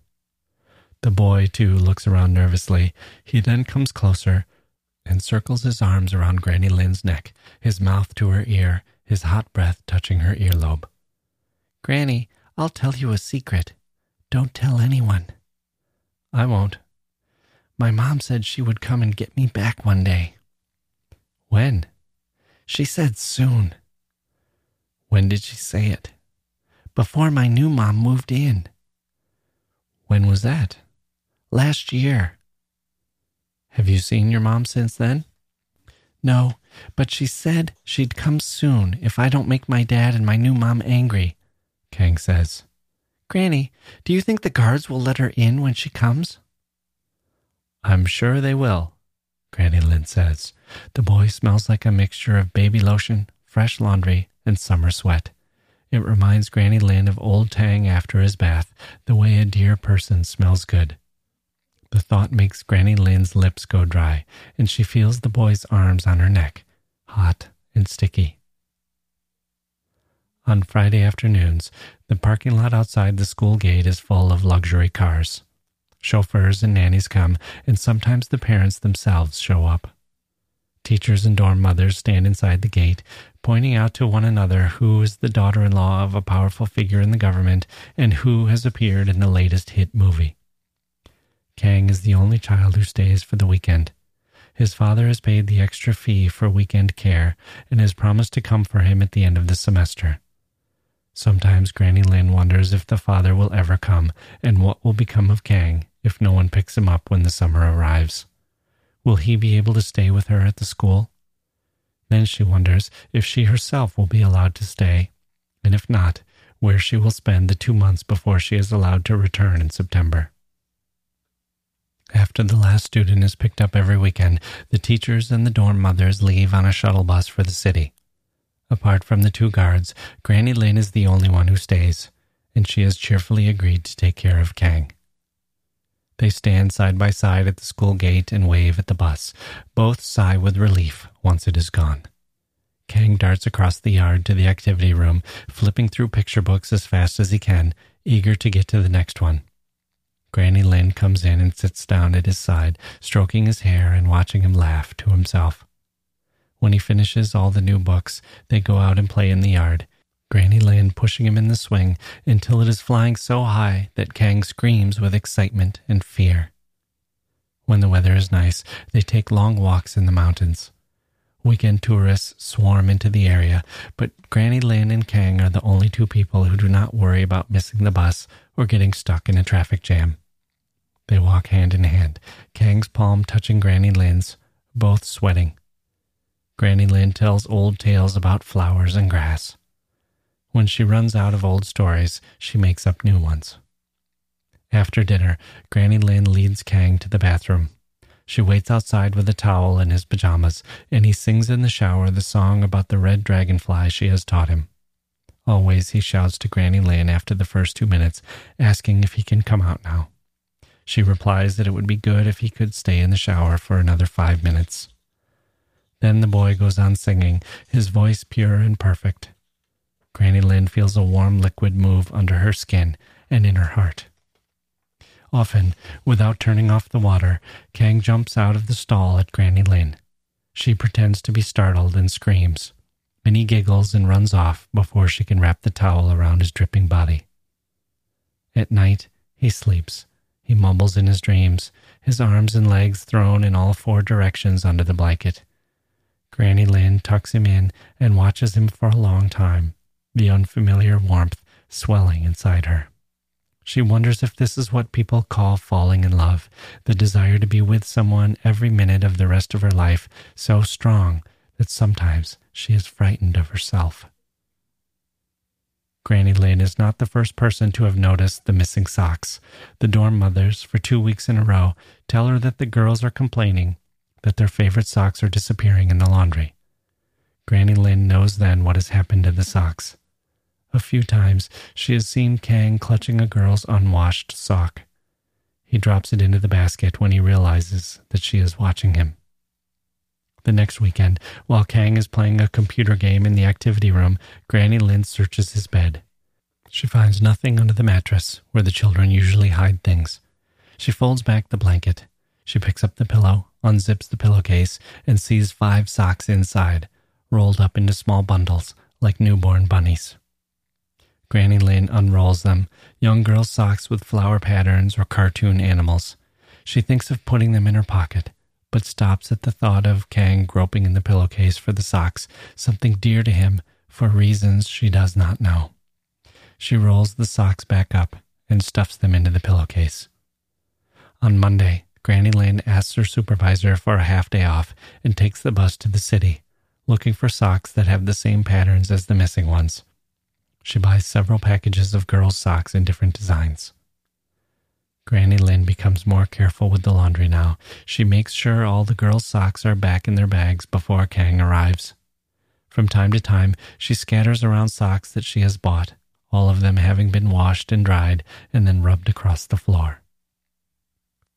The boy, too, looks around nervously. He then comes closer and circles his arms around Granny Lin's neck, his mouth to her ear, his hot breath touching her earlobe. Granny, I'll tell you a secret. Don't tell anyone. I won't. My mom said she would come and get me back one day. When? She said soon. When did she say it? Before my new mom moved in. When was that? last year. Have you seen your mom since then? No, but she said she'd come soon if I don't make my dad and my new mom angry, Kang says. Granny, do you think the guards will let her in when she comes? I'm sure they will, Granny Lin says. The boy smells like a mixture of baby lotion, fresh laundry, and summer sweat. It reminds Granny Lin of old Tang after his bath, the way a dear person smells good. The thought makes Granny Lin's lips go dry, and she feels the boy's arms on her neck, hot and sticky. On Friday afternoons, the parking lot outside the school gate is full of luxury cars. Chauffeurs and nannies come, and sometimes the parents themselves show up. Teachers and dorm mothers stand inside the gate, pointing out to one another who is the daughter in law of a powerful figure in the government and who has appeared in the latest hit movie. Kang is the only child who stays for the weekend. His father has paid the extra fee for weekend care and has promised to come for him at the end of the semester. Sometimes Granny Lin wonders if the father will ever come and what will become of Kang if no one picks him up when the summer arrives. Will he be able to stay with her at the school? Then she wonders if she herself will be allowed to stay, and if not, where she will spend the two months before she is allowed to return in September. After the last student is picked up every weekend, the teachers and the dorm mothers leave on a shuttle bus for the city. Apart from the two guards, Granny Lin is the only one who stays, and she has cheerfully agreed to take care of Kang. They stand side by side at the school gate and wave at the bus. Both sigh with relief once it is gone. Kang darts across the yard to the activity room, flipping through picture books as fast as he can, eager to get to the next one. Granny Lin comes in and sits down at his side, stroking his hair and watching him laugh to himself. When he finishes all the new books, they go out and play in the yard, Granny Lin pushing him in the swing until it is flying so high that Kang screams with excitement and fear. When the weather is nice, they take long walks in the mountains. Weekend tourists swarm into the area, but Granny Lin and Kang are the only two people who do not worry about missing the bus or getting stuck in a traffic jam. They walk hand in hand, Kang's palm touching Granny Lin's, both sweating. Granny Lin tells old tales about flowers and grass. When she runs out of old stories, she makes up new ones. After dinner, Granny Lin leads Kang to the bathroom. She waits outside with a towel and his pajamas, and he sings in the shower the song about the red dragonfly she has taught him. Always he shouts to Granny Lin after the first two minutes, asking if he can come out now. She replies that it would be good if he could stay in the shower for another five minutes. Then the boy goes on singing, his voice pure and perfect. Granny Lin feels a warm liquid move under her skin and in her heart. Often, without turning off the water, Kang jumps out of the stall at Granny Lin. She pretends to be startled and screams. He giggles and runs off before she can wrap the towel around his dripping body. At night, he sleeps. He mumbles in his dreams, his arms and legs thrown in all four directions under the blanket. Granny Lin tucks him in and watches him for a long time, the unfamiliar warmth swelling inside her. She wonders if this is what people call falling in love, the desire to be with someone every minute of the rest of her life so strong that sometimes she is frightened of herself. Granny Lin is not the first person to have noticed the missing socks. The dorm mothers, for two weeks in a row, tell her that the girls are complaining that their favorite socks are disappearing in the laundry. Granny Lin knows then what has happened to the socks. A few times she has seen Kang clutching a girl's unwashed sock. He drops it into the basket when he realizes that she is watching him. The next weekend, while Kang is playing a computer game in the activity room, Granny Lin searches his bed. She finds nothing under the mattress, where the children usually hide things. She folds back the blanket. She picks up the pillow, unzips the pillowcase, and sees five socks inside, rolled up into small bundles like newborn bunnies. Granny Lin unrolls them, young girls' socks with flower patterns or cartoon animals. She thinks of putting them in her pocket, but stops at the thought of Kang groping in the pillowcase for the socks, something dear to him for reasons she does not know. She rolls the socks back up and stuffs them into the pillowcase. On Monday, Granny Lin asks her supervisor for a half day off and takes the bus to the city, looking for socks that have the same patterns as the missing ones. She buys several packages of girls' socks in different designs. Granny Lin becomes more careful with the laundry now. She makes sure all the girls' socks are back in their bags before Kang arrives. From time to time, she scatters around socks that she has bought, all of them having been washed and dried and then rubbed across the floor.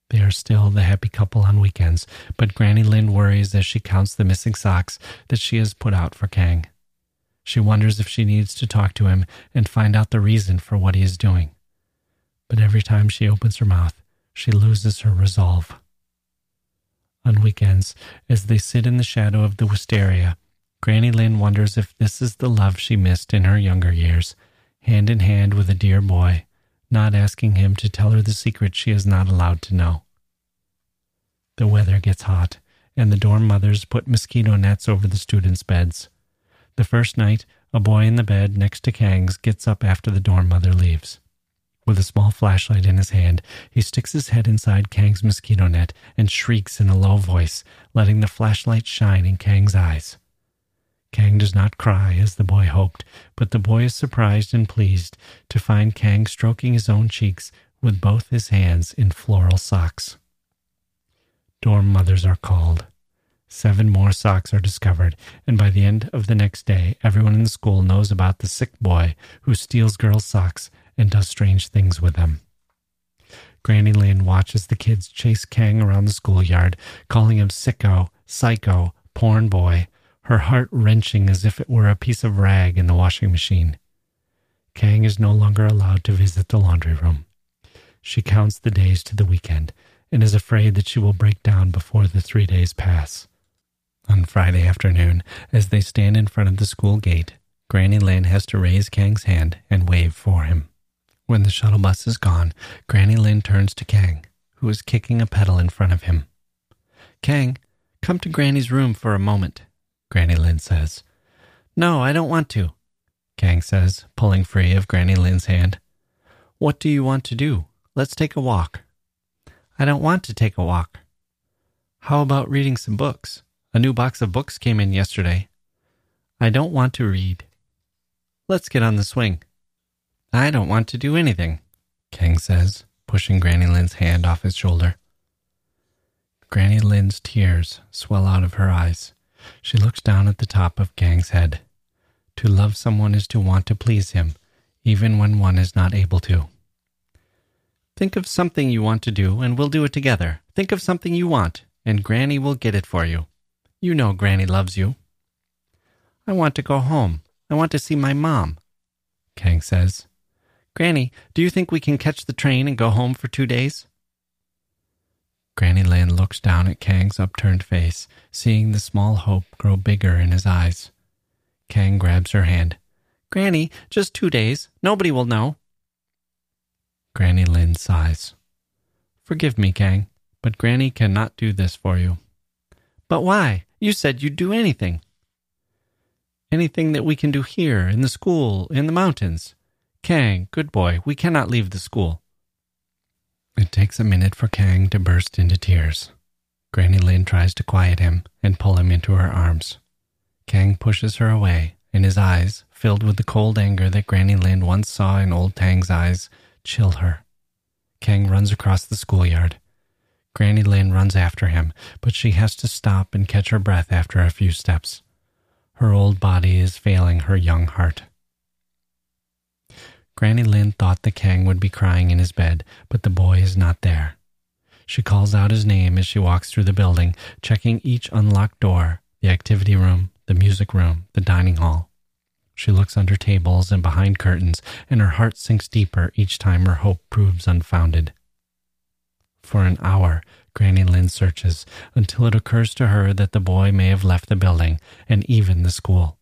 They are still the happy couple on weekends, but Granny Lin worries as she counts the missing socks that she has put out for Kang. She wonders if she needs to talk to him and find out the reason for what he is doing. But every time she opens her mouth, she loses her resolve. On weekends, as they sit in the shadow of the wisteria, Granny Lin wonders if this is the love she missed in her younger years, hand in hand with a dear boy not asking him to tell her the secret she is not allowed to know. The weather gets hot, and the dorm mothers put mosquito nets over the students' beds. The first night, a boy in the bed next to Kang's gets up after the dorm mother leaves. With a small flashlight in his hand, he sticks his head inside Kang's mosquito net and shrieks in a low voice, letting the flashlight shine in Kang's eyes. Kang does not cry as the boy hoped, but the boy is surprised and pleased to find Kang stroking his own cheeks with both his hands in floral socks. Dorm mothers are called. Seven more socks are discovered, and by the end of the next day, everyone in the school knows about the sick boy who steals girls' socks and does strange things with them. Granny Lin watches the kids chase Kang around the schoolyard, calling him sicko, psycho, porn boy, her heart wrenching as if it were a piece of rag in the washing machine. Kang is no longer allowed to visit the laundry room. She counts the days to the weekend and is afraid that she will break down before the three days pass. On Friday afternoon, as they stand in front of the school gate, Granny Lin has to raise Kang's hand and wave for him. When the shuttle bus is gone, Granny Lin turns to Kang, who is kicking a pedal in front of him. Kang, come to Granny's room for a moment, Granny Lin says. No, I don't want to, Kang says, pulling free of Granny Lin's hand. What do you want to do? Let's take a walk. I don't want to take a walk. How about reading some books? A new box of books came in yesterday. I don't want to read. Let's get on the swing. I don't want to do anything, Kang says, pushing Granny Lin's hand off his shoulder. Granny Lin's tears swell out of her eyes. She looks down at the top of Kang's head. To love someone is to want to please him, even when one is not able to. Think of something you want to do, and we'll do it together. Think of something you want, and Granny will get it for you. You know Granny loves you. I want to go home. I want to see my mom, Kang says. Granny, do you think we can catch the train and go home for two days? Granny Lin looks down at Kang's upturned face, seeing the small hope grow bigger in his eyes. Kang grabs her hand. Granny, just two days. Nobody will know. Granny Lin sighs. Forgive me, Kang, but Granny cannot do this for you. But why? You said you'd do anything. Anything that we can do here, in the school, in the mountains. Kang, good boy, we cannot leave the school. It takes a minute for Kang to burst into tears. Granny Lin tries to quiet him and pull him into her arms. Kang pushes her away, and his eyes, filled with the cold anger that Granny Lin once saw in old Tang's eyes, chill her. Kang runs across the schoolyard. Granny Lin runs after him, but she has to stop and catch her breath after a few steps. Her old body is failing her young heart. Granny Lin thought the Kang would be crying in his bed, but the boy is not there. She calls out his name as she walks through the building, checking each unlocked door the activity room, the music room, the dining hall. She looks under tables and behind curtains, and her heart sinks deeper each time her hope proves unfounded. For an hour, Granny Lin searches until it occurs to her that the boy may have left the building and even the school.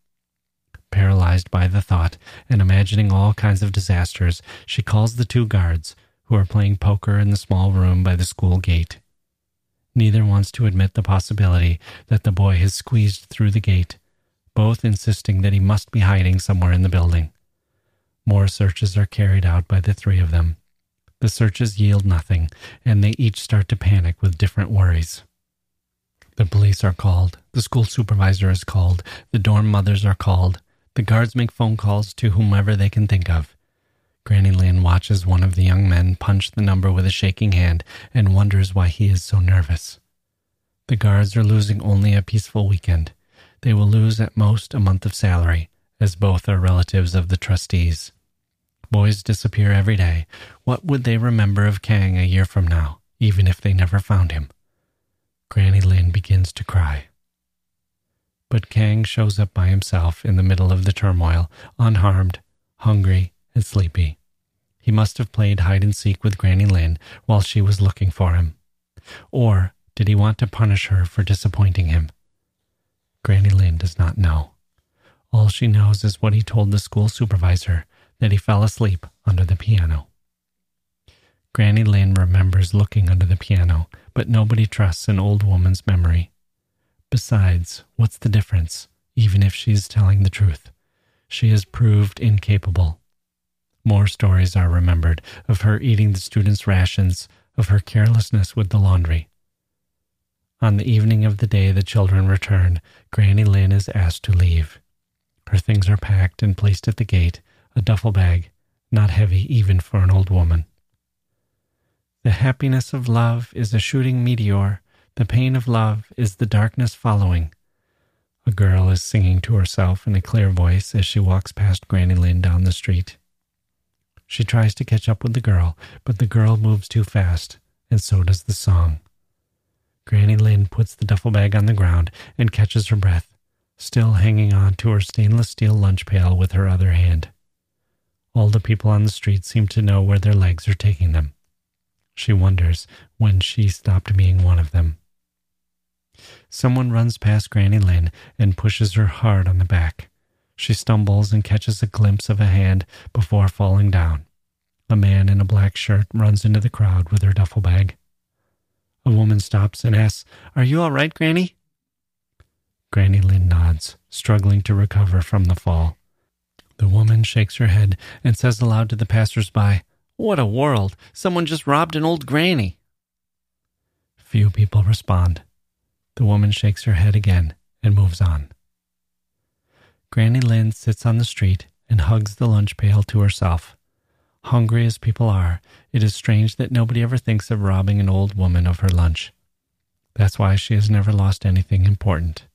Paralyzed by the thought and imagining all kinds of disasters, she calls the two guards who are playing poker in the small room by the school gate. Neither wants to admit the possibility that the boy has squeezed through the gate both insisting that he must be hiding somewhere in the building. More searches are carried out by the three of them. The searches yield nothing, and they each start to panic with different worries. The police are called, the school supervisor is called, the dorm mothers are called, the guards make phone calls to whomever they can think of. Granny Lin watches one of the young men punch the number with a shaking hand and wonders why he is so nervous. The guards are losing only a peaceful weekend. They will lose at most a month of salary, as both are relatives of the trustees. Boys disappear every day. What would they remember of Kang a year from now, even if they never found him? Granny Lin begins to cry. But Kang shows up by himself in the middle of the turmoil, unharmed, hungry, and sleepy. He must have played hide and seek with Granny Lin while she was looking for him. Or did he want to punish her for disappointing him? Granny Lin does not know. All she knows is what he told the school supervisor that he fell asleep under the piano. Granny Lin remembers looking under the piano, but nobody trusts an old woman's memory. Besides, what's the difference? even if she is telling the truth. She is proved incapable. More stories are remembered of her eating the students' rations, of her carelessness with the laundry. On the evening of the day the children return, Granny Lin is asked to leave. Her things are packed and placed at the gate, a duffel bag, not heavy even for an old woman. The happiness of love is a shooting meteor. The pain of love is the darkness following. A girl is singing to herself in a clear voice as she walks past Granny Lin down the street. She tries to catch up with the girl, but the girl moves too fast, and so does the song. Granny Lin puts the duffel bag on the ground and catches her breath, still hanging on to her stainless steel lunch pail with her other hand. All the people on the street seem to know where their legs are taking them. She wonders when she stopped being one of them. Someone runs past Granny Lin and pushes her hard on the back. She stumbles and catches a glimpse of a hand before falling down. A man in a black shirt runs into the crowd with her duffel bag. A woman stops and asks, Are you all right, Granny? Granny Lin nods, struggling to recover from the fall. The woman shakes her head and says aloud to the passers-by, What a world! Someone just robbed an old granny. Few people respond. The woman shakes her head again and moves on. Granny Lin sits on the street and hugs the lunch pail to herself. Hungry as people are, it is strange that nobody ever thinks of robbing an old woman of her lunch. That's why she has never lost anything important.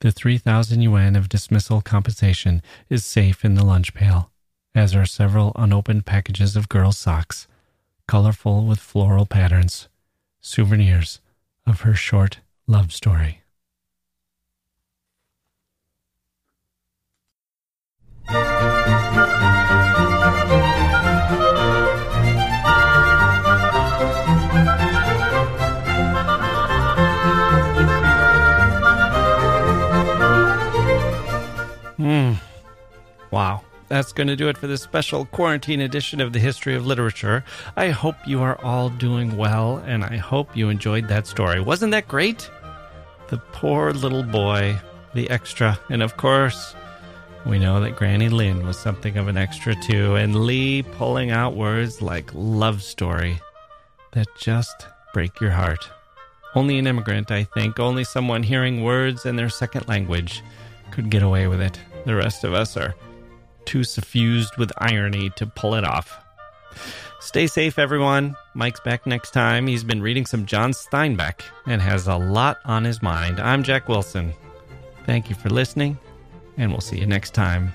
The 3,000 yuan of dismissal compensation is safe in the lunch pail, as are several unopened packages of girls' socks, colorful with floral patterns, souvenirs of her short love story. Hmm. Wow. That's going to do it for this special quarantine edition of the History of Literature. I hope you are all doing well, and I hope you enjoyed that story. Wasn't that great? The poor little boy, the extra, and of course, we know that Granny Lin was something of an extra too, and Li pulling out words like love story that just break your heart. Only an immigrant, I think, only someone hearing words in their second language could get away with it. The rest of us are too suffused with irony to pull it off. Stay safe, everyone. Mike's back next time. He's been reading some John Steinbeck and has a lot on his mind. I'm Jacke Wilson. Thank you for listening, and we'll see you next time.